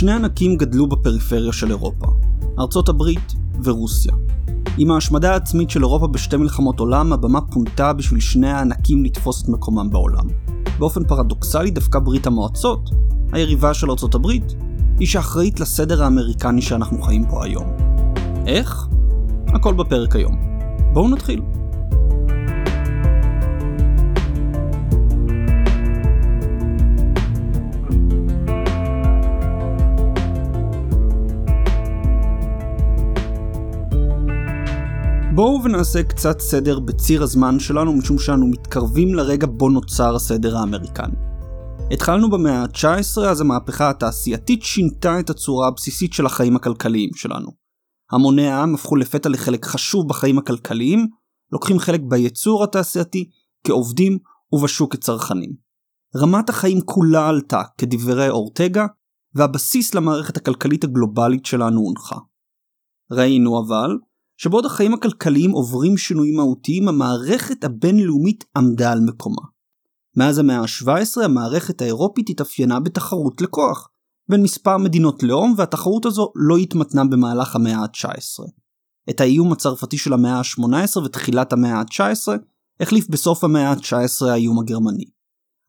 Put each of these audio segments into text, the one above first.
שני ענקים גדלו בפריפריה של אירופה, ארצות הברית ורוסיה. עם ההשמדה העצמית של אירופה בשתי מלחמות עולם, הבמה פונתה בשביל שני הענקים לתפוס את מקומם בעולם. באופן פרדוקסלי, דווקא ברית המועצות, היריבה של ארצות הברית, היא שאחראית לסדר האמריקני שאנחנו חיים פה היום. איך? הכל בפרק היום. בואו נתחיל. בואו ונעשה קצת סדר בציר הזמן שלנו משום שאנו מתקרבים לרגע בו נוצר הסדר האמריקני. התחלנו במאה ה-19 אז המהפכה התעשייתית שינתה את הצורה הבסיסית של החיים הכלכליים שלנו. המוני העם הפכו לפתע לחלק חשוב בחיים הכלכליים, לוקחים חלק בייצור התעשייתי, כעובדים ובשוק כצרכנים. רמת החיים כולה עלתה, כדברי אורטגה, והבסיס למערכת הכלכלית הגלובלית שלנו הונחה. ראינו אבל, שבעוד החיים הכלכליים עוברים שינויים מהותיים, המערכת הבינלאומית עמדה על מקומה. מאז המאה ה-17 המערכת האירופית התאפיינה בתחרות לכוח בין מספר מדינות לאום והתחרות הזו לא התמתנה במהלך המאה ה-19. את האיום הצרפתי של המאה ה-18 ותחילת המאה ה-19 החליף בסוף המאה ה-19 האיום הגרמני.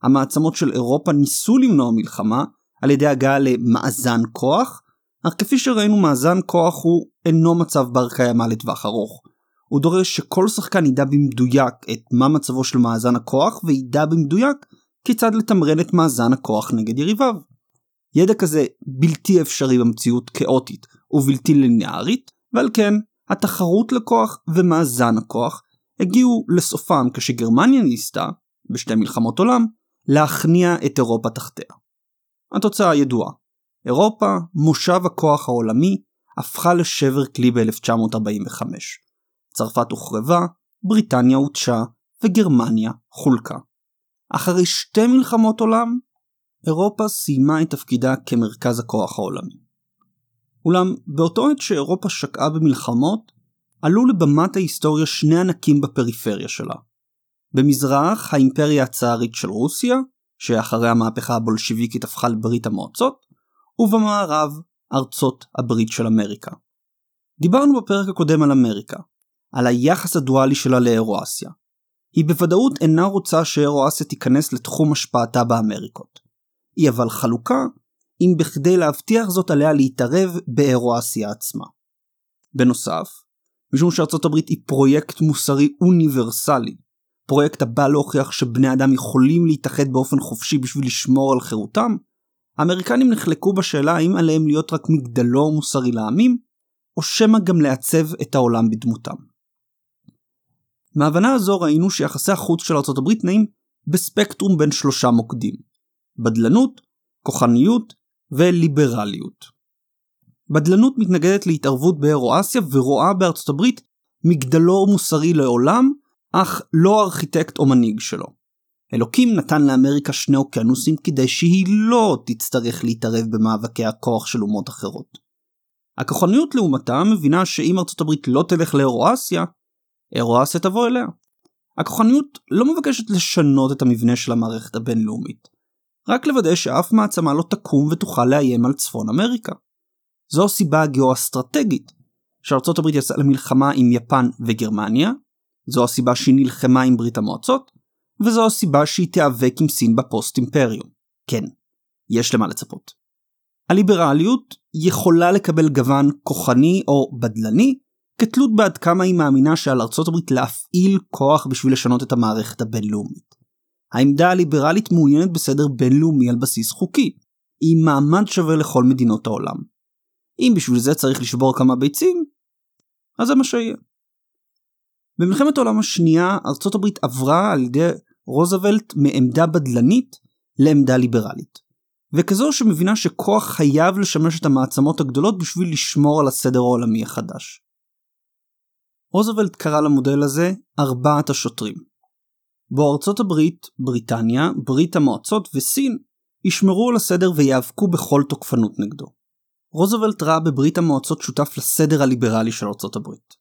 המעצמות של אירופה ניסו למנוע מלחמה על ידי הגעה למאזן כוח, אך כפי שראינו מאזן כוח הוא אינו מצב בר קיימא לטווח ארוך. הוא דורש שכל שחקן ידע במדויק את מה מצבו של מאזן הכוח וידע במדויק כיצד לתמרן את מאזן הכוח נגד יריביו. ידע כזה בלתי אפשרי במציאות כאוטית ובלתי ליניארית, ועל כן התחרות לכוח ומאזן הכוח הגיעו לסופם כשגרמניה ניסתה, בשתי מלחמות עולם, להכניע את אירופה תחתיה. התוצאה ידועה. אירופה, מושב הכוח העולמי, הפכה לשבר כלי ב-1945. צרפת הוחרבה, בריטניה הותשה וגרמניה חולקה. אחרי שתי מלחמות עולם, אירופה סיימה את תפקידה כמרכז הכוח העולמי. אולם באותו עת שאירופה שקעה במלחמות, עלו לבמת ההיסטוריה שני ענקים בפריפריה שלה. במזרח האימפריה הצארית של רוסיה, שאחרי המהפכה הבולשיביקית הפכה לברית המועצות, ובמערב ארצות הברית של אמריקה. דיברנו בפרק הקודם על אמריקה, על היחס הדואלי שלה לאירואסיה. היא בוודאות אינה רוצה שאירואסיה תיכנס לתחום השפעתה באמריקות. היא אבל חלוקה, אם בכדי להבטיח זאת עליה להתערב באירואסיה עצמה. בנוסף, משום שארצות הברית היא פרויקט מוסרי אוניברסלי, פרויקט הבא להוכיח שבני אדם יכולים להתאחד באופן חופשי בשביל לשמור על חירותם, האמריקנים נחלקו בשאלה האם עליהם להיות רק מגדלור מוסרי לעמים, או שמא גם לעצב את העולם בדמותם. מההבנה הזו ראינו שיחסי החוץ של הברית נעים בספקטרום בין שלושה מוקדים בדלנות, כוחניות וליברליות. בדלנות מתנגדת להתערבות באירואסיה ורואה בארצות הברית מגדלור מוסרי לעולם, אך לא ארכיטקט או מנהיג שלו. אלוקים נתן לאמריקה שני אוקיינוסים כדי שהיא לא תצטרך להתערב במאבקי הכוח של אומות אחרות. הכוחניות לעומתה מבינה שאם ארצות הברית לא תלך לאירואסיה, אירואסיה תבוא אליה. הכוחניות לא מבקשת לשנות את המבנה של המערכת הבינלאומית, רק לוודא שאף מעצמה לא תקום ותוכל לאיים על צפון אמריקה. זו הסיבה הגיאו-אסטרטגית שארצות הברית יצאה למלחמה עם יפן וגרמניה, זו הסיבה שהיא נלחמה עם ברית המועצות, וזו הסיבה שהיא תיאבק עם סין בפוסט אימפריום. כן, יש למה לצפות. הליברליות יכולה לקבל גוון כוחני או בדלני, כתלות בעד כמה היא מאמינה שעל ארצות הברית להפעיל כוח בשביל לשנות את המערכת הבינלאומית. העמדה הליברלית מעוניינת בסדר בינלאומי על בסיס חוקי, עם מעמד שווה לכל מדינות העולם. אם בשביל זה צריך לשבור כמה ביצים, אז זה מה שיהיה. במלחמת העולם השנייה ארצות הברית עברה על ידי רוזוולט מעמדה בדלנית לעמדה ליברלית. וכזו שמבינה שכוח חייב לשמש את המעצמות הגדולות בשביל לשמור על הסדר העולמי החדש. רוזוולט קרא למודל הזה ארבעת השוטרים. בו ארצות הברית, בריטניה, ברית המועצות וסין ישמרו על הסדר ויאבקו בכל תוקפנות נגדו. רוזוולט ראה בברית המועצות שותף לסדר הליברלי של ארצות הברית.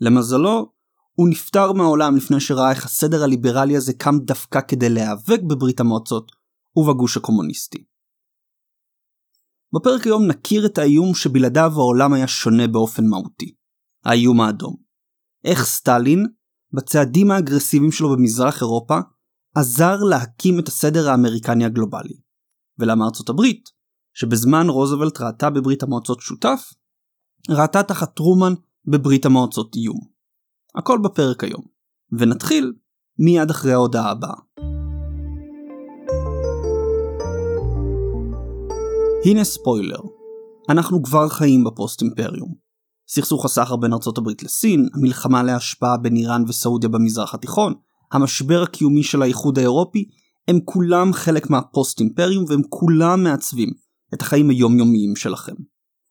למזלו, הוא נפטר מהעולם לפני שראה איך הסדר הליברלי הזה קם דווקא כדי להיאבק בברית המועצות ובגוש הקומוניסטי. בפרק היום נכיר את האיום שבלעדיו העולם היה שונה באופן מהותי. האיום האדום. איך סטלין, בצעדים האגרסיביים שלו במזרח אירופה, עזר להקים את הסדר האמריקני הגלובלי. ולמה ארצות הברית, שבזמן רוזוולט ראתה בברית המועצות שותף, ראתה תחת טרומן בברית המועצות איום. הכל בפרק היום, ונתחיל מיד אחרי ההודעה הבאה. הנה ספוילר, אנחנו כבר חיים בפוסט אימפריום. סכסוך הסחר בין ארצות הברית לסין, המלחמה להשפעה בין איראן וסעודיה במזרח התיכון, המשבר הקיומי של האיחוד האירופי, הם כולם חלק מהפוסט אימפריום והם כולם מעצבים את החיים היומיומיים שלכם.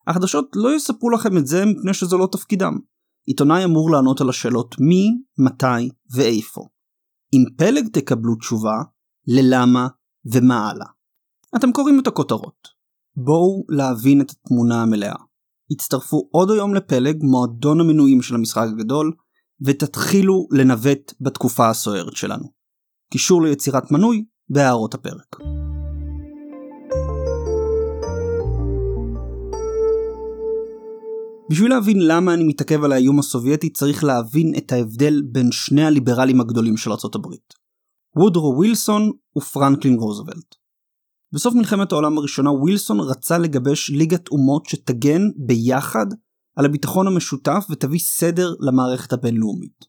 החדשות לא יספרו לכם את זה מפני שזה לא תפקידם. עיתונאי אמור לענות על השאלות מי, מתי ואיפה. אם פלג תקבלו תשובה, ללמה ומה הלאה. אתם קוראים את הכותרות. בואו להבין את התמונה המלאה. הצטרפו עוד היום לפלג, מועדון המנויים של המשחק הגדול, ותתחילו לנווט בתקופה הסוערת שלנו. קישור ליצירת מנוי בהערות הפרק. בשביל להבין למה אני מתעכב על האיום הסובייטי צריך להבין את ההבדל בין שני הליברלים הגדולים של ארצות הברית. וודרו ווילסון ופרנקלין רוזוולט. בסוף מלחמת העולם הראשונה ווילסון רצה לגבש ליגת אומות שתגן ביחד על הביטחון המשותף ותביא סדר למערכת הבינלאומית.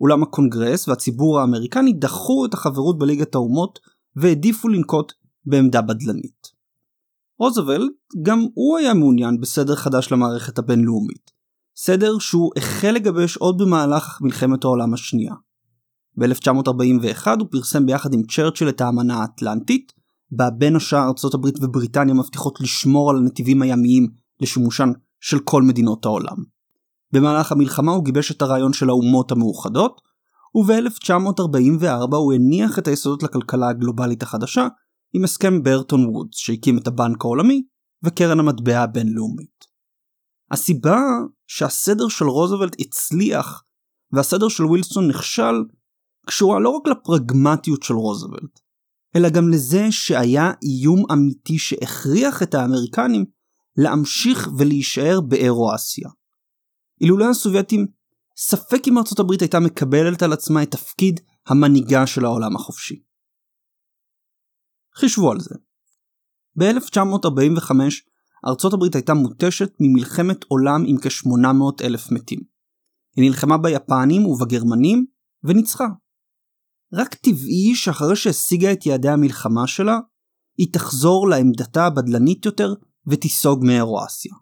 אולם הקונגרס והציבור האמריקני דחו את החברות בליגת האומות והעדיפו לנקוט בעמדה בדלנית. רוזוולט גם הוא היה מעוניין בסדר חדש למערכת הבינלאומית, סדר שהוא החל לגבש עוד במהלך מלחמת העולם השנייה. ב-1941 הוא פרסם ביחד עם צ'רצ'יל את האמנה האטלנטית, בה בין השאר ארצות הברית ובריטניה מבטיחות לשמור על הנתיבים הימיים לשימושן של כל מדינות העולם. במהלך המלחמה הוא גיבש את הרעיון של האומות המאוחדות, וב-1944 הוא הניח את היסודות לכלכלה הגלובלית החדשה עם הסכם ברטון וודס שהקים את הבנק העולמי וקרן המטבע הבינלאומית. הסיבה שהסדר של רוזוולט הצליח והסדר של ווילסון נכשל קשורה לא רק לפרגמטיות של רוזוולט, אלא גם לזה שהיה איום אמיתי שהכריח את האמריקנים להמשיך ולהישאר באירו-אסיה. אילולא הסובייטים, ספק אם ארצות הברית הייתה מקבלת על עצמה את תפקיד המנהיגה של העולם החופשי. חישבו על זה. ב-1945 ארצות הברית הייתה מותשת ממלחמת עולם עם כ-800 אלף מתים. היא נלחמה ביפנים ובגרמנים וניצחה. רק טבעי שאחרי שהשיגה את יעדי המלחמה שלה, היא תחזור לעמדתה הבדלנית יותר ותיסוג מאירואסיה.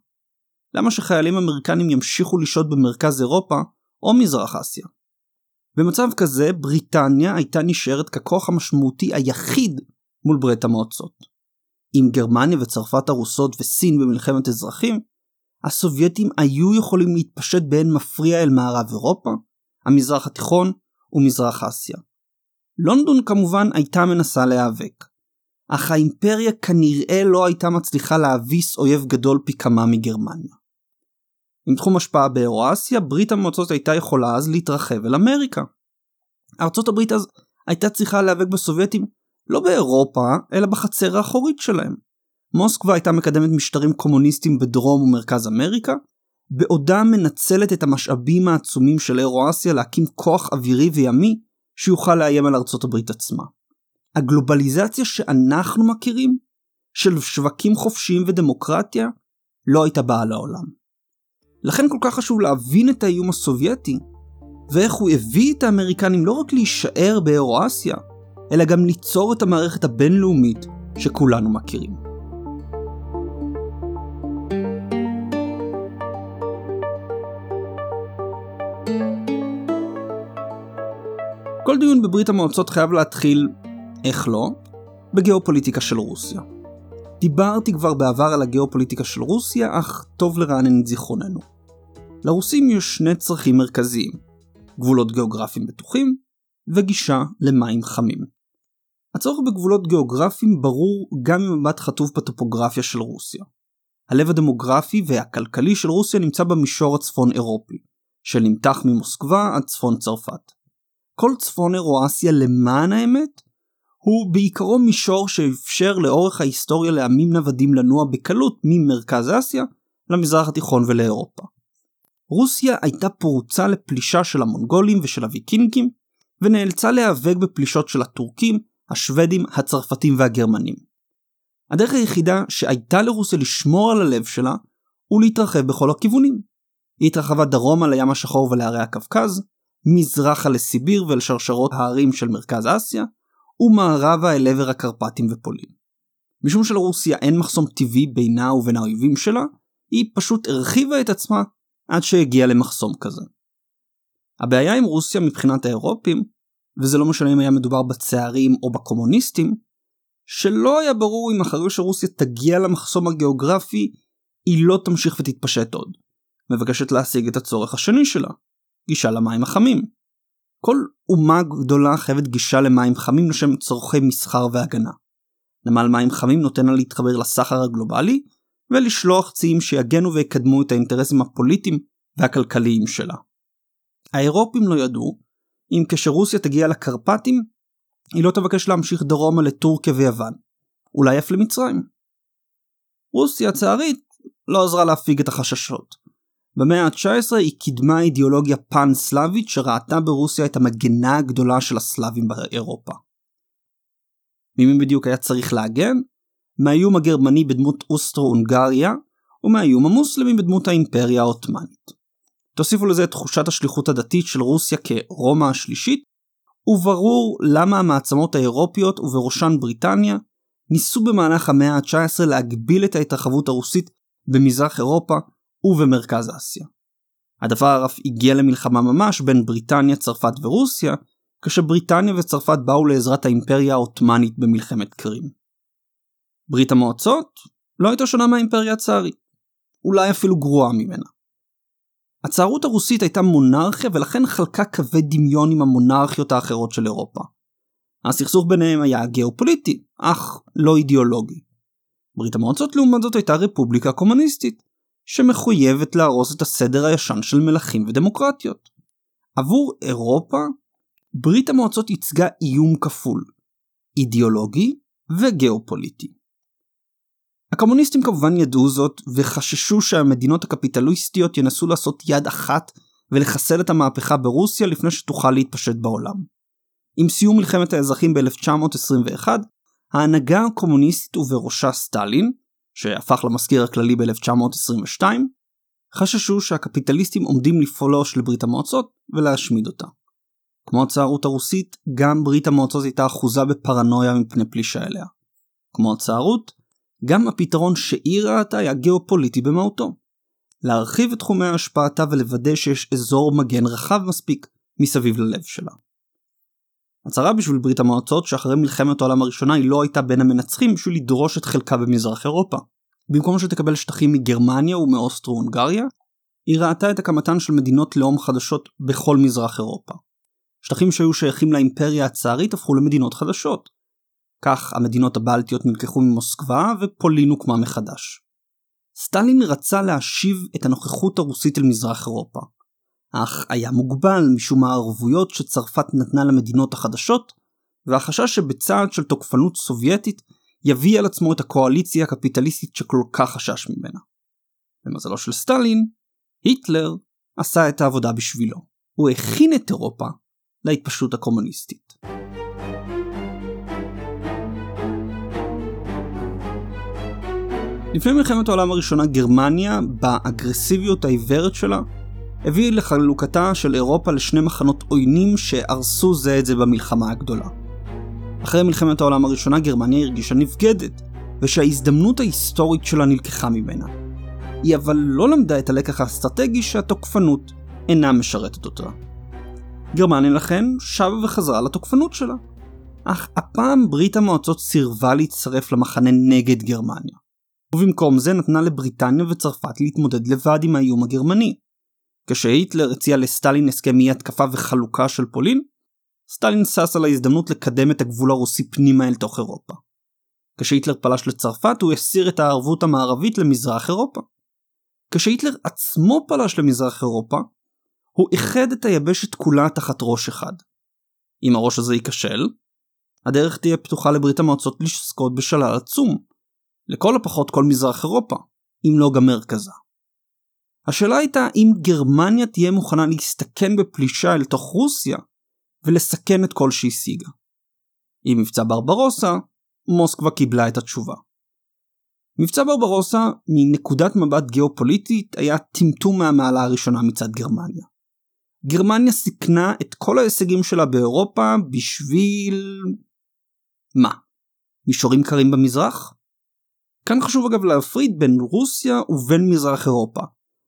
למה שחיילים אמריקנים ימשיכו לשהות במרכז אירופה או מזרח אסיה? במצב כזה בריטניה הייתה נשארת ככוח המשמעותי היחיד מול ברית המועצות. עם גרמניה וצרפת הרוסות וסין במלחמת אזרחים, הסובייטים היו יכולים להתפשט באין מפריע אל מערב אירופה, המזרח התיכון ומזרח אסיה. לונדון כמובן הייתה מנסה להיאבק, אך האימפריה כנראה לא הייתה מצליחה להביס אויב גדול פי כמה מגרמניה. עם תחום השפעה באירואסיה, ברית המועצות הייתה יכולה אז להתרחב אל אמריקה. ארצות הברית אז הייתה צריכה להיאבק בסובייטים לא באירופה, אלא בחצר האחורית שלהם. מוסקבה הייתה מקדמת משטרים קומוניסטיים בדרום ומרכז אמריקה, בעודה מנצלת את המשאבים העצומים של אירואסיה להקים כוח אווירי וימי שיוכל לאיים על ארצות הברית עצמה. הגלובליזציה שאנחנו מכירים, של שווקים חופשיים ודמוקרטיה, לא הייתה באה לעולם. לכן כל כך חשוב להבין את האיום הסובייטי, ואיך הוא הביא את האמריקנים לא רק להישאר באירואסיה, אלא גם ליצור את המערכת הבינלאומית שכולנו מכירים. כל דיון בברית המועצות חייב להתחיל, איך לא, בגיאופוליטיקה של רוסיה. דיברתי כבר בעבר על הגיאופוליטיקה של רוסיה, אך טוב לרענן את זיכרוננו. לרוסים יש שני צרכים מרכזיים, גבולות גיאוגרפיים בטוחים וגישה למים חמים. הצורך בגבולות גיאוגרפיים ברור גם ממבט חטוף בטופוגרפיה של רוסיה. הלב הדמוגרפי והכלכלי של רוסיה נמצא במישור הצפון אירופי, שנמתח ממוסקבה עד צפון צרפת. כל צפון אירואסיה למען האמת הוא בעיקרו מישור שאפשר לאורך ההיסטוריה לעמים נוודים לנוע בקלות ממרכז אסיה למזרח התיכון ולאירופה. רוסיה הייתה פרוצה לפלישה של המונגולים ושל הוויקינגים, ונאלצה להיאבק בפלישות של הטורקים, השוודים, הצרפתים והגרמנים. הדרך היחידה שהייתה לרוסיה לשמור על הלב שלה, הוא להתרחב בכל הכיוונים. היא התרחבה דרומה לים השחור ולהרי הקווקז, מזרחה לסיביר ולשרשרות ההרים של מרכז אסיה, ומערבה אל עבר הקרפטים ופולין. משום שלרוסיה אין מחסום טבעי בינה ובין האויבים שלה, היא פשוט הרחיבה את עצמה עד שהגיעה למחסום כזה. הבעיה עם רוסיה מבחינת האירופים, וזה לא משנה אם היה מדובר בצערים או בקומוניסטים, שלא היה ברור אם אחרי שרוסיה תגיע למחסום הגיאוגרפי, היא לא תמשיך ותתפשט עוד. מבקשת להשיג את הצורך השני שלה, גישה למים החמים. כל אומה גדולה חייבת גישה למים חמים לשם צורכי מסחר והגנה. נמל מים חמים נותן לה להתחבר לסחר הגלובלי, ולשלוח ציים שיגנו ויקדמו את האינטרסים הפוליטיים והכלכליים שלה. האירופים לא ידעו אם כשרוסיה תגיע לקרפטים, היא לא תבקש להמשיך דרומה לטורקיה ויוון, אולי אף למצרים. רוסיה הצערית לא עזרה להפיג את החששות. במאה ה-19 היא קידמה אידיאולוגיה פן-סלאבית שראתה ברוסיה את המגנה הגדולה של הסלאבים באירופה. ממי בדיוק היה צריך להגן? מהאיום הגרמני בדמות אוסטרו-הונגריה, ומהאיום המוסלמי בדמות האימפריה העות'מאנית. תוסיפו לזה את תחושת השליחות הדתית של רוסיה כרומא השלישית, וברור למה המעצמות האירופיות ובראשן בריטניה ניסו במהלך המאה ה-19 להגביל את ההתרחבות הרוסית במזרח אירופה ובמרכז אסיה. הדבר אף הגיע למלחמה ממש בין בריטניה, צרפת ורוסיה, כשבריטניה וצרפת באו לעזרת האימפריה העות'מאנית במלחמת קרים. ברית המועצות לא הייתה שונה מהאימפריה הצארית, אולי אפילו גרועה ממנה. הצארות הרוסית הייתה מונרכיה ולכן חלקה קווי דמיון עם המונרכיות האחרות של אירופה. הסכסוך ביניהם היה גיאופוליטי, אך לא אידיאולוגי. ברית המועצות לעומת זאת הייתה רפובליקה קומוניסטית, שמחויבת להרוס את הסדר הישן של מלכים ודמוקרטיות. עבור אירופה, ברית המועצות ייצגה איום כפול, אידיאולוגי וגיאופוליטי. הקומוניסטים כמובן ידעו זאת וחששו שהמדינות הקפיטליסטיות ינסו לעשות יד אחת ולחסל את המהפכה ברוסיה לפני שתוכל להתפשט בעולם. עם סיום מלחמת האזרחים ב-1921, ההנהגה הקומוניסטית ובראשה סטלין, שהפך למזכיר הכללי ב-1922, חששו שהקפיטליסטים עומדים לפלוש לברית המועצות ולהשמיד אותה. כמו הצערות הרוסית, גם ברית המועצות הייתה אחוזה בפרנויה מפני פלישה אליה. כמו הצערות, גם הפתרון שהיא ראתה היה גיאופוליטי במהותו. להרחיב את תחומי השפעתה ולוודא שיש אזור מגן רחב מספיק מסביב ללב שלה. הצהרה בשביל ברית המועצות שאחרי מלחמת העולם הראשונה היא לא הייתה בין המנצחים בשביל לדרוש את חלקה במזרח אירופה. במקום שתקבל שטחים מגרמניה ומאוסטרו-הונגריה, היא ראתה את הקמתן של מדינות לאום חדשות בכל מזרח אירופה. שטחים שהיו שייכים לאימפריה הצארית הפכו למדינות חדשות, כך המדינות הבלטיות נלקחו ממוסקבה ופולין הוקמה מחדש. סטלין רצה להשיב את הנוכחות הרוסית אל מזרח אירופה, אך היה מוגבל משום הערבויות שצרפת נתנה למדינות החדשות, והחשש שבצעד של תוקפנות סובייטית יביא על עצמו את הקואליציה הקפיטליסטית שכל כך חשש ממנה. למזלו של סטלין, היטלר עשה את העבודה בשבילו. הוא הכין את אירופה להתפשטות הקומוניסטית. לפני מלחמת העולם הראשונה גרמניה, באגרסיביות העיוורת שלה, הביא לחלוקתה של אירופה לשני מחנות עוינים שהרסו זה את זה במלחמה הגדולה. אחרי מלחמת העולם הראשונה גרמניה הרגישה נבגדת, ושההזדמנות ההיסטורית שלה נלקחה ממנה. היא אבל לא למדה את הלקח האסטרטגי שהתוקפנות אינה משרתת אותה. גרמניה לכן שבה וחזרה לתוקפנות שלה. אך הפעם ברית המועצות סירבה להצטרף למחנה נגד גרמניה. ובמקום זה נתנה לבריטניה וצרפת להתמודד לבד עם האיום הגרמני. כשהיטלר הציע לסטלין הסכם אי התקפה וחלוקה של פולין, סטלין שש על ההזדמנות לקדם את הגבול הרוסי פנימה אל תוך אירופה. כשהיטלר פלש לצרפת הוא הסיר את הערבות המערבית למזרח אירופה. כשהיטלר עצמו פלש למזרח אירופה, הוא איחד את היבשת כולה תחת ראש אחד. אם הראש הזה ייכשל, הדרך תהיה פתוחה לברית המועצות לזכות בשלל עצום. לכל הפחות כל מזרח אירופה, אם לא גם מרכזה. השאלה הייתה אם גרמניה תהיה מוכנה להסתכן בפלישה אל תוך רוסיה ולסכן את כל שהשיגה. עם מבצע ברברוסה, מוסקבה קיבלה את התשובה. מבצע ברברוסה, מנקודת מבט גיאופוליטית, היה טמטום מהמעלה הראשונה מצד גרמניה. גרמניה סיכנה את כל ההישגים שלה באירופה בשביל... מה? מישורים קרים במזרח? כאן חשוב אגב להפריד בין רוסיה ובין מזרח אירופה,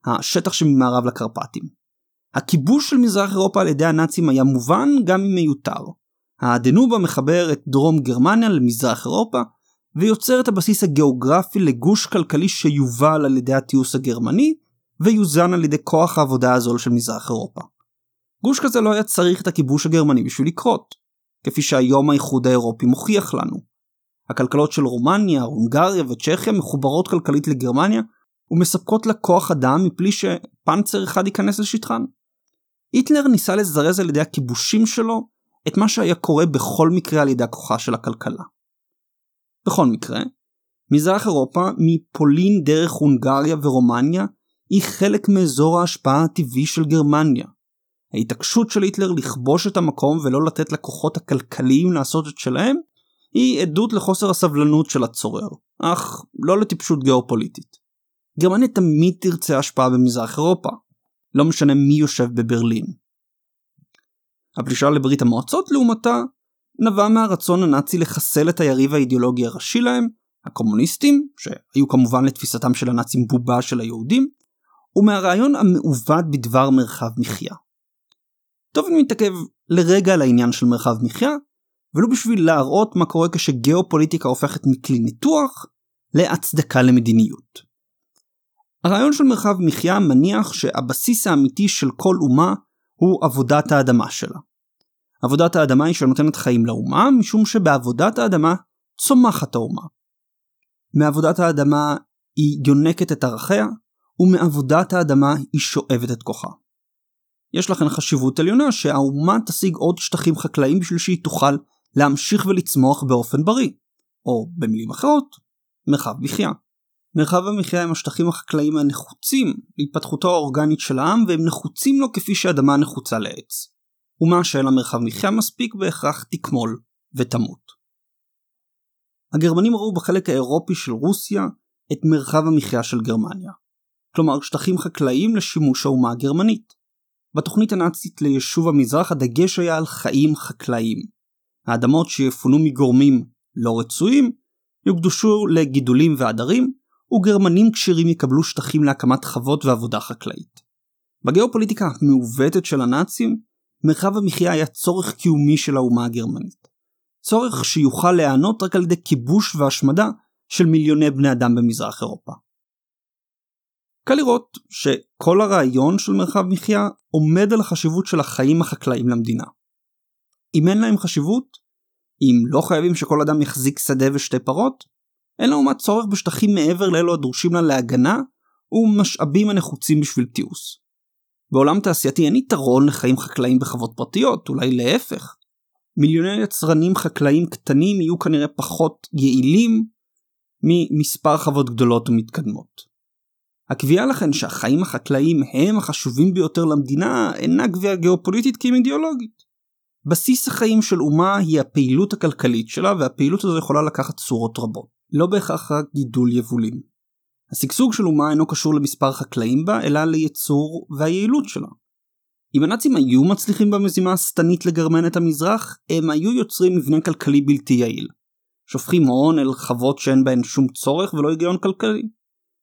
השטח שממערב לקרפטים. הכיבוש של מזרח אירופה על ידי הנאצים היה מובן גם אם מיותר. הדנובה מחבר את דרום גרמניה למזרח אירופה, ויוצר את הבסיס הגיאוגרפי לגוש כלכלי שיובל על ידי התיעוש הגרמני, ויוזן על ידי כוח העבודה הזול של מזרח אירופה. גוש כזה לא היה צריך את הכיבוש הגרמני בשביל לקרות, כפי שהיום האיחוד האירופי מוכיח לנו. הכלכלות של רומניה, הונגריה וצ'כיה מחוברות כלכלית לגרמניה, ומספקות לה כוח אדם מפלי שפנצר אחד ייכנס לשטחן. היטלר ניסה לזרז על ידי הכיבושים שלו את מה שהיה קורה בכל מקרה על ידי הכוחה של הכלכלה. בכל מקרה, מזרח אירופה, מפולין דרך הונגריה ורומניה, היא חלק מאזור ההשפעה הטבעי של גרמניה. ההתעקשות של היטלר לכבוש את המקום ולא לתת לכוחות הכלכליים לעשות את שלהם, היא עדות לחוסר הסבלנות של הצורר, אך לא לטיפשות גיאופוליטית. גרמניה תמיד תרצה השפעה במזרח אירופה, לא משנה מי יושב בברלין. הפלישה לברית המועצות לעומתה נבע מהרצון הנאצי לחסל את היריב האידיאולוגי הראשי להם, הקומוניסטים, שהיו כמובן לתפיסתם של הנאצים בובה של היהודים, ומהרעיון המעוות בדבר מרחב מחיה. טוב אם נתעכב לרגע על העניין של מרחב מחיה, ולו בשביל להראות מה קורה כשגיאופוליטיקה הופכת מכלי ניתוח להצדקה למדיניות. הרעיון של מרחב מחיה מניח שהבסיס האמיתי של כל אומה הוא עבודת האדמה שלה. עבודת האדמה היא שנותנת חיים לאומה, משום שבעבודת האדמה צומחת האומה. מעבודת האדמה היא יונקת את ערכיה, ומעבודת האדמה היא שואבת את כוחה. יש לכן חשיבות עליונה שהאומה תשיג עוד שטחים חקלאיים בשביל שהיא תוכל להמשיך ולצמוח באופן בריא, או במילים אחרות, מרחב מחיה. מרחב המחיה הם השטחים החקלאיים הנחוצים להתפתחותו האורגנית של העם והם נחוצים לו כפי שאדמה נחוצה לעץ. ומה שאין למרחב מחיה מספיק בהכרח תקמול ותמות. הגרמנים ראו בחלק האירופי של רוסיה את מרחב המחיה של גרמניה. כלומר שטחים חקלאיים לשימוש האומה הגרמנית. בתוכנית הנאצית ליישוב המזרח הדגש היה על חיים חקלאיים. האדמות שיפונו מגורמים לא רצויים יוקדשו לגידולים ועדרים, וגרמנים כשירים יקבלו שטחים להקמת חוות ועבודה חקלאית. בגיאופוליטיקה המעוותת של הנאצים, מרחב המחיה היה צורך קיומי של האומה הגרמנית. צורך שיוכל להיענות רק על ידי כיבוש והשמדה של מיליוני בני אדם במזרח אירופה. קל לראות שכל הרעיון של מרחב מחיה עומד על החשיבות של החיים החקלאיים למדינה. אם אין להם חשיבות, אם לא חייבים שכל אדם יחזיק שדה ושתי פרות, אין לאומה צורך בשטחים מעבר לאלו הדרושים לה להגנה ומשאבים הנחוצים בשביל תיעוש. בעולם תעשייתי אין יתרון לחיים חקלאיים בחוות פרטיות, אולי להפך. מיליוני יצרנים חקלאיים קטנים יהיו כנראה פחות יעילים ממספר חוות גדולות ומתקדמות. הקביעה לכן שהחיים החקלאיים הם החשובים ביותר למדינה אינה קביעה גיאופוליטית כי אם אידיאולוגית. בסיס החיים של אומה היא הפעילות הכלכלית שלה והפעילות הזו יכולה לקחת צורות רבות, לא בהכרח רק גידול יבולים. השגשוג של אומה אינו קשור למספר חקלאים בה, אלא לייצור והיעילות שלה. אם הנאצים היו מצליחים במזימה השטנית לגרמן את המזרח, הם היו יוצרים מבנה כלכלי בלתי יעיל. שופכים הון אל חוות שאין בהן שום צורך ולא היגיון כלכלי.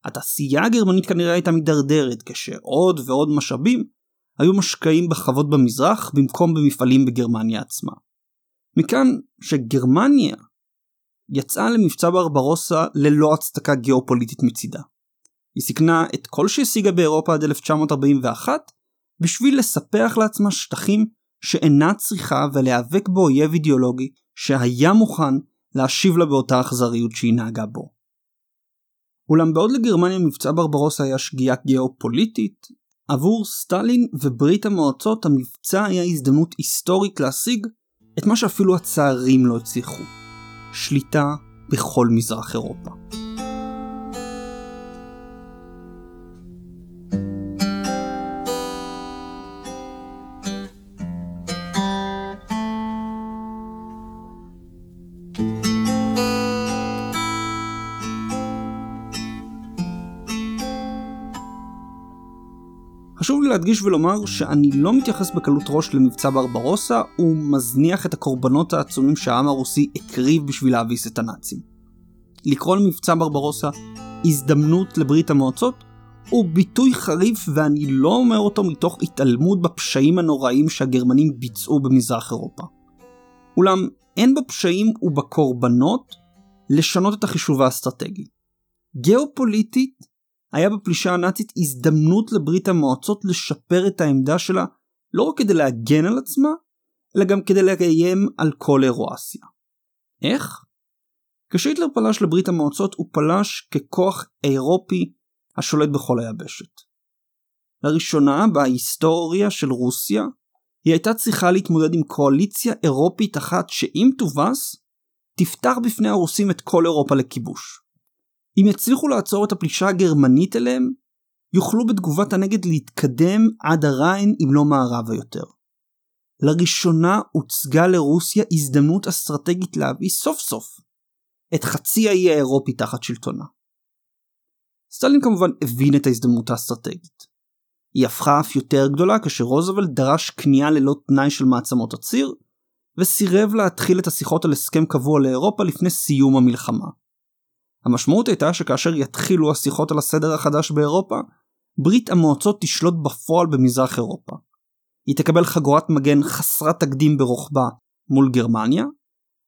התעשייה הגרמנית כנראה הייתה מידרדרת כשעוד ועוד משאבים היו משקעים בחוות במזרח במקום במפעלים בגרמניה עצמה. מכאן שגרמניה יצאה למבצע ברברוסה ללא הצדקה גיאופוליטית מצידה. היא סיכנה את כל שהשיגה באירופה עד 1941 בשביל לספח לעצמה שטחים שאינה צריכה ולהיאבק באויב אידיאולוגי שהיה מוכן להשיב לה באותה אכזריות שהיא נהגה בו. אולם בעוד לגרמניה מבצע ברברוסה היה שגיאה גיאופוליטית, עבור סטלין וברית המועצות המבצע היה הזדמנות היסטורית להשיג את מה שאפילו הצערים לא הצליחו, שליטה בכל מזרח אירופה. להדגיש ולומר שאני לא מתייחס בקלות ראש למבצע ברברוסה, הוא מזניח את הקורבנות העצומים שהעם הרוסי הקריב בשביל להביס את הנאצים. לקרוא למבצע ברברוסה הזדמנות לברית המועצות הוא ביטוי חריף ואני לא אומר אותו מתוך התעלמות בפשעים הנוראים שהגרמנים ביצעו במזרח אירופה. אולם אין בפשעים ובקורבנות לשנות את החישוב האסטרטגי. גיאופוליטית היה בפלישה הנאצית הזדמנות לברית המועצות לשפר את העמדה שלה לא רק כדי להגן על עצמה, אלא גם כדי לאיים על כל אירואסיה. איך? כשהיטלר פלש לברית המועצות הוא פלש ככוח אירופי השולט בכל היבשת. לראשונה בהיסטוריה של רוסיה, היא הייתה צריכה להתמודד עם קואליציה אירופית אחת שאם תובס, תפתח בפני הרוסים את כל אירופה לכיבוש. אם יצליחו לעצור את הפלישה הגרמנית אליהם, יוכלו בתגובת הנגד להתקדם עד הריין אם לא מערבה יותר. לראשונה הוצגה לרוסיה הזדמנות אסטרטגית להביא סוף סוף את חצי האי האירופי תחת שלטונה. סטלין כמובן הבין את ההזדמנות האסטרטגית. היא הפכה אף יותר גדולה כאשר רוזוולט דרש כניעה ללא תנאי של מעצמות הציר, וסירב להתחיל את השיחות על הסכם קבוע לאירופה לפני סיום המלחמה. המשמעות הייתה שכאשר יתחילו השיחות על הסדר החדש באירופה, ברית המועצות תשלוט בפועל במזרח אירופה. היא תקבל חגורת מגן חסרת תקדים ברוחבה מול גרמניה,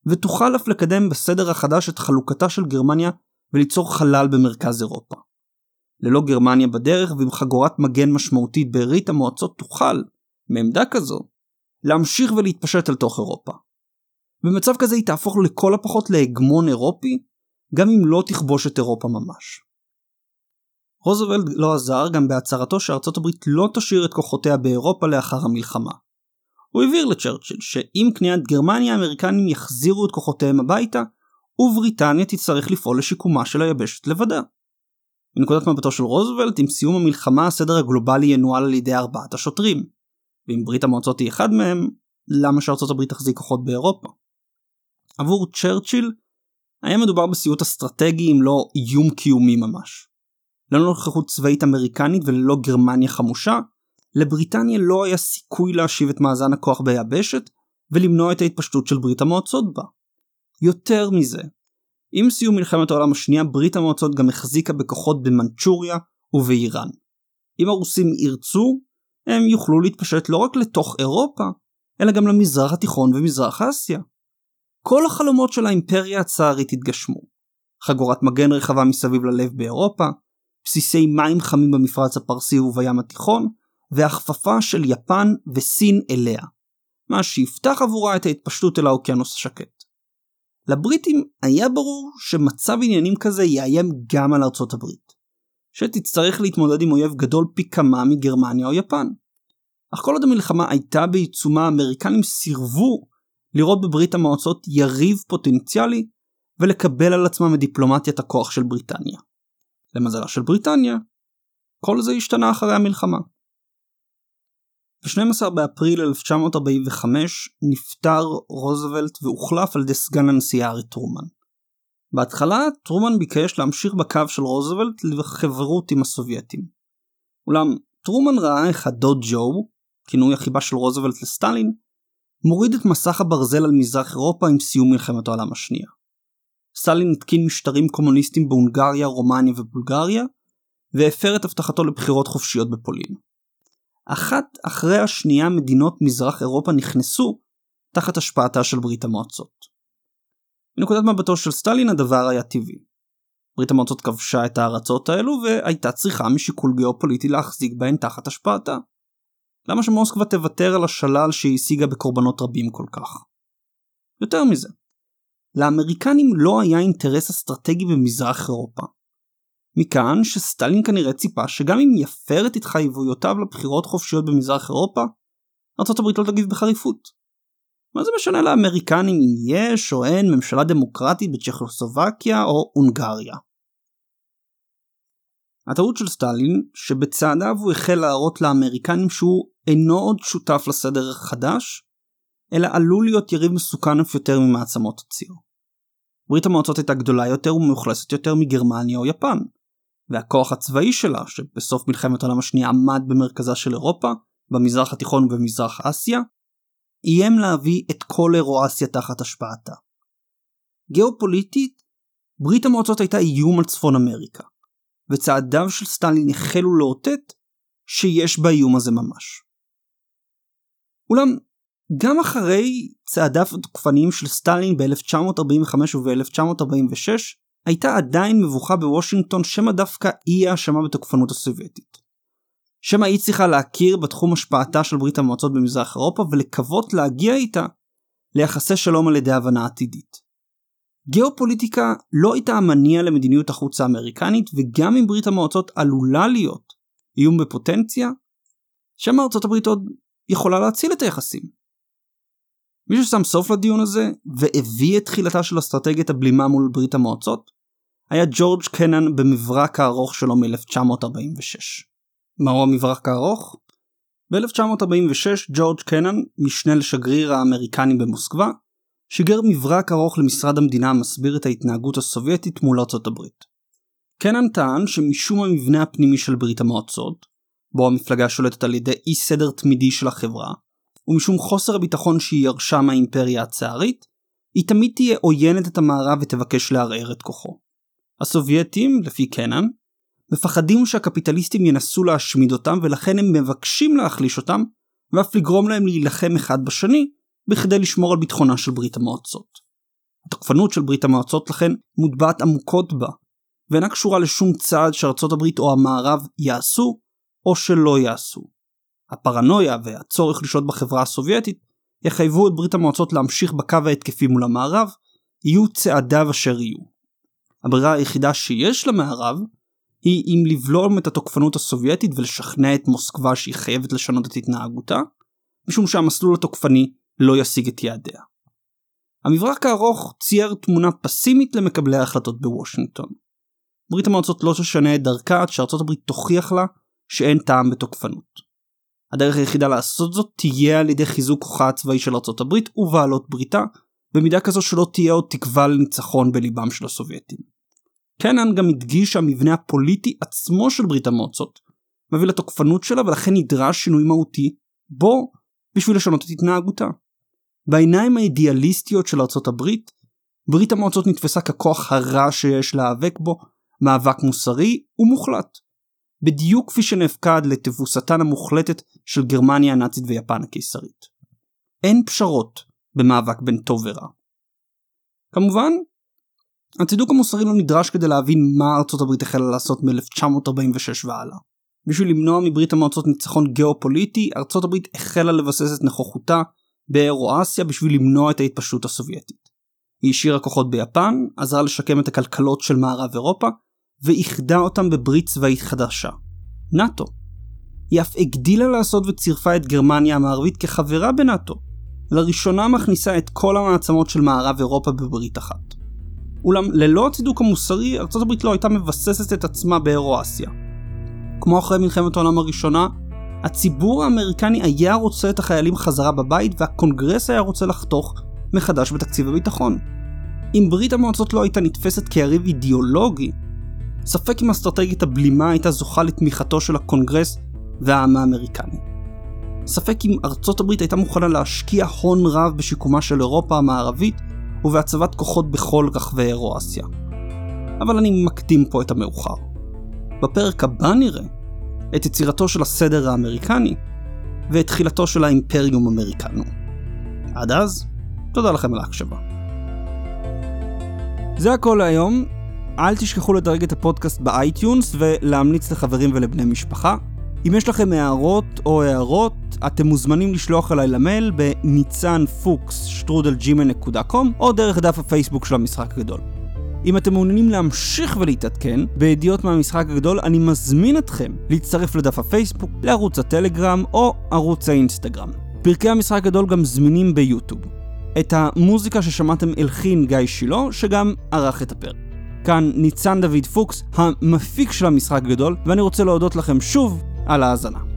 ותוכל אף לקדם בסדר החדש את חלוקתה של גרמניה וליצור חלל במרכז אירופה. ללא גרמניה בדרך ועם חגורת מגן משמעותית ברית המועצות תוכל, מעמדה כזו, להמשיך ולהתפשט אל תוך אירופה. במצב כזה היא תהפוך לכל הפחות להגמון אירופי, גם אם לא תכבוש את אירופה ממש. רוזוולד לא עזר גם בהצהרתו שארצות הברית לא תשאיר את כוחותיה באירופה לאחר המלחמה. הוא הבהיר לצ'רצ'יל שעם כניעת גרמניה האמריקנים יחזירו את כוחותיהם הביתה, ובריטניה תצטרך לפעול לשיקומה של היבשת לבדה. מנקודת מבטו של רוזוולט, עם סיום המלחמה הסדר הגלובלי ינוהל על ידי ארבעת השוטרים. ואם ברית המועצות היא אחד מהם, למה שארצות הברית תחזיק כוחות באירופה? עבור צ'רצ'יל, היה מדובר בסיוט אסטרטגי אם לא איום קיומי ממש. ללא נוכחות צבאית אמריקנית וללא גרמניה חמושה, לבריטניה לא היה סיכוי להשיב את מאזן הכוח ביבשת ולמנוע את ההתפשטות של ברית המועצות בה. יותר מזה, עם סיום מלחמת העולם השנייה ברית המועצות גם החזיקה בכוחות במנצ'וריה ובאיראן. אם הרוסים ירצו, הם יוכלו להתפשט לא רק לתוך אירופה, אלא גם למזרח התיכון ומזרח אסיה. כל החלומות של האימפריה הצארית התגשמו. חגורת מגן רחבה מסביב ללב באירופה, בסיסי מים חמים במפרץ הפרסי ובים התיכון, והכפפה של יפן וסין אליה, מה שיפתח עבורה את ההתפשטות אל האוקיינוס השקט. לבריטים היה ברור שמצב עניינים כזה יאיים גם על ארצות הברית, שתצטרך להתמודד עם אויב גדול פי כמה מגרמניה או יפן. אך כל עוד המלחמה הייתה בעיצומה האמריקנים סירבו לראות בברית המועצות יריב פוטנציאלי ולקבל על עצמם את דיפלומטיית הכוח של בריטניה. למזלה של בריטניה, כל זה השתנה אחרי המלחמה. ב-12 באפריל 1945 נפטר רוזוולט והוחלף על ידי סגן הנשיא הארי טרומן. בהתחלה טרומן ביקש להמשיך בקו של רוזוולט לחברות עם הסובייטים. אולם טרומן ראה איך הדוד ג'ו, כינוי החיבה של רוזוולט לסטלין, מוריד את מסך הברזל על מזרח אירופה עם סיום מלחמת העולם השנייה. סטלין התקין משטרים קומוניסטיים בהונגריה, רומניה ובולגריה, והפר את הבטחתו לבחירות חופשיות בפולין. אחת אחרי השנייה מדינות מזרח אירופה נכנסו תחת השפעתה של ברית המועצות. מנקודת מבטו של סטלין הדבר היה טבעי. ברית המועצות כבשה את הארצות האלו והייתה צריכה משיקול גיאופוליטי להחזיק בהן תחת השפעתה. למה שמוסקבה תוותר על השלל שהיא השיגה בקורבנות רבים כל כך? יותר מזה, לאמריקנים לא היה אינטרס אסטרטגי במזרח אירופה. מכאן שסטלין כנראה ציפה שגם אם יפר את התחייבויותיו לבחירות חופשיות במזרח אירופה, הברית לא תגיב בחריפות. מה זה משנה לאמריקנים אם יש או אין ממשלה דמוקרטית בצ'כוסלובקיה או הונגריה? הטעות של סטלין, שבצעדיו הוא החל להראות לאמריקנים שהוא אינו עוד שותף לסדר החדש, אלא עלול להיות יריב מסוכן אף יותר ממעצמות הציר. ברית המועצות הייתה גדולה יותר ומאוכלסת יותר מגרמניה או יפן, והכוח הצבאי שלה, שבסוף מלחמת העולם השנייה עמד במרכזה של אירופה, במזרח התיכון ובמזרח אסיה, איים להביא את כל אירואסיה תחת השפעתה. גיאופוליטית, ברית המועצות הייתה איום על צפון אמריקה, וצעדיו של סטלין החלו לאותת שיש באיום הזה ממש. אולם, גם אחרי צעדיו התוקפניים של סטלין ב-1945 וב-1946, הייתה עדיין מבוכה בוושינגטון שמא דווקא היא האשמה בתוקפנות הסובייטית. שמא היא צריכה להכיר בתחום השפעתה של ברית המועצות במזרח אירופה ולקוות להגיע איתה ליחסי שלום על ידי הבנה עתידית. גיאופוליטיקה לא הייתה המניע למדיניות החוץ האמריקנית וגם אם ברית המועצות עלולה להיות איום בפוטנציה, שמא ארצות הברית עוד יכולה להציל את היחסים. מי ששם סוף לדיון הזה והביא את תחילתה של אסטרטגיית הבלימה מול ברית המועצות היה ג'ורג' קנן במברק הארוך שלו מ-1946. מהו המברק הארוך? ב-1946 ג'ורג' קנן, משנה לשגריר האמריקני במוסקבה, שיגר מברק ארוך למשרד המדינה המסביר את ההתנהגות הסובייטית מול ארצות הברית. קנן טען שמשום המבנה הפנימי של ברית המועצות, בו המפלגה שולטת על ידי אי סדר תמידי של החברה, ומשום חוסר הביטחון שהיא ירשה מהאימפריה הצארית, היא תמיד תהיה עוינת את המערב ותבקש לערער את כוחו. הסובייטים, לפי קנן, מפחדים שהקפיטליסטים ינסו להשמיד אותם ולכן הם מבקשים להחליש אותם ואף לגרום להם להילחם אחד בשני בכדי לשמור על ביטחונה של ברית המועצות. התוקפנות של ברית המועצות לכן מוטבעת עמוקות בה ואינה קשורה לשום צעד שארצות הברית או המערב יעשו או שלא יעשו. הפרנויה והצורך לשלוט בחברה הסובייטית יחייבו את ברית המועצות להמשיך בקו ההתקפי מול המערב, יהיו צעדיו אשר יהיו. הברירה היחידה שיש למערב היא אם לבלום את התוקפנות הסובייטית ולשכנע את מוסקבה שהיא חייבת לשנות את התנהגותה, משום שהמסלול התוקפני לא ישיג את יעדיה. המברק הארוך צייר תמונה פסימית למקבלי ההחלטות בוושינגטון. ברית המועצות לא תשנה את דרכה עד שארצות הברית תוכיח לה שאין טעם בתוקפנות. הדרך היחידה לעשות זאת תהיה על ידי חיזוק כוחה הצבאי של ארצות הברית ובעלות בריתה, במידה כזו שלא תהיה עוד תקווה לניצחון בליבם של הסובייטים. קנן גם הדגיש שהמבנה הפוליטי עצמו של ברית המועצות מביא לתוקפנות שלה ולכן נדרש שינוי מהותי בו בשביל לשנות את התנהגותה. בעיניים האידיאליסטיות של ארצות הברית, ברית המועצות נתפסה ככוח הרע שיש להיאבק בו, מאבק מוסרי ומוחלט. בדיוק כפי שנפקד לתבוסתן המוחלטת של גרמניה הנאצית ויפן הקיסרית. אין פשרות במאבק בין טוב ורע. כמובן, הצידוק המוסרי לא נדרש כדי להבין מה ארצות הברית החלה לעשות מ-1946 והלאה. בשביל למנוע מברית המועצות ניצחון גיאופוליטי, ארצות הברית החלה לבסס את נוכחותה באירואסיה בשביל למנוע את ההתפשטות הסובייטית. היא השאירה כוחות ביפן, עזרה לשקם את הכלכלות של מערב אירופה, ואיחדה אותם בברית צבאית חדשה. נאט"ו. היא אף הגדילה לעשות וצירפה את גרמניה המערבית כחברה בנאט"ו. לראשונה מכניסה את כל המעצמות של מערב אירופה בברית אחת. אולם ללא הצידוק המוסרי, ארצות הברית לא הייתה מבססת את עצמה באירואסיה. כמו אחרי מלחמת העולם הראשונה, הציבור האמריקני היה רוצה את החיילים חזרה בבית והקונגרס היה רוצה לחתוך מחדש בתקציב הביטחון. אם ברית המועצות לא הייתה נתפסת כיריב אידיאולוגי, ספק אם אסטרטגיית הבלימה הייתה זוכה לתמיכתו של הקונגרס והעם האמריקני. ספק אם ארצות הברית הייתה מוכנה להשקיע הון רב בשיקומה של אירופה המערבית ובהצבת כוחות בכל רחבי אירואסיה. אבל אני מקדים פה את המאוחר. בפרק הבא נראה את יצירתו של הסדר האמריקני ואת תחילתו של האימפריום אמריקנו. עד אז, תודה לכם על ההקשבה. זה הכל להיום, אל תשכחו לדרג את הפודקאסט באייטיונס ולהמליץ לחברים ולבני משפחה. אם יש לכם הערות או הערות, אתם מוזמנים לשלוח אליי למייל בניצן פוקס שטרודל gmail.com או דרך דף הפייסבוק של המשחק הגדול. אם אתם מעוניינים להמשיך ולהתעדכן בידיעות מהמשחק הגדול, אני מזמין אתכם להצטרף לדף הפייסבוק, לערוץ הטלגרם או ערוץ האינסטגרם. פרקי המשחק הגדול גם זמינים ביוטיוב. את המוזיקה ששמעתם הלחין גיא שילה, שגם ערך את הפרק. כאן ניצן דוד פוקס, המפיק של המשחק גדול, ואני רוצה להודות לכם שוב על ההאזנה.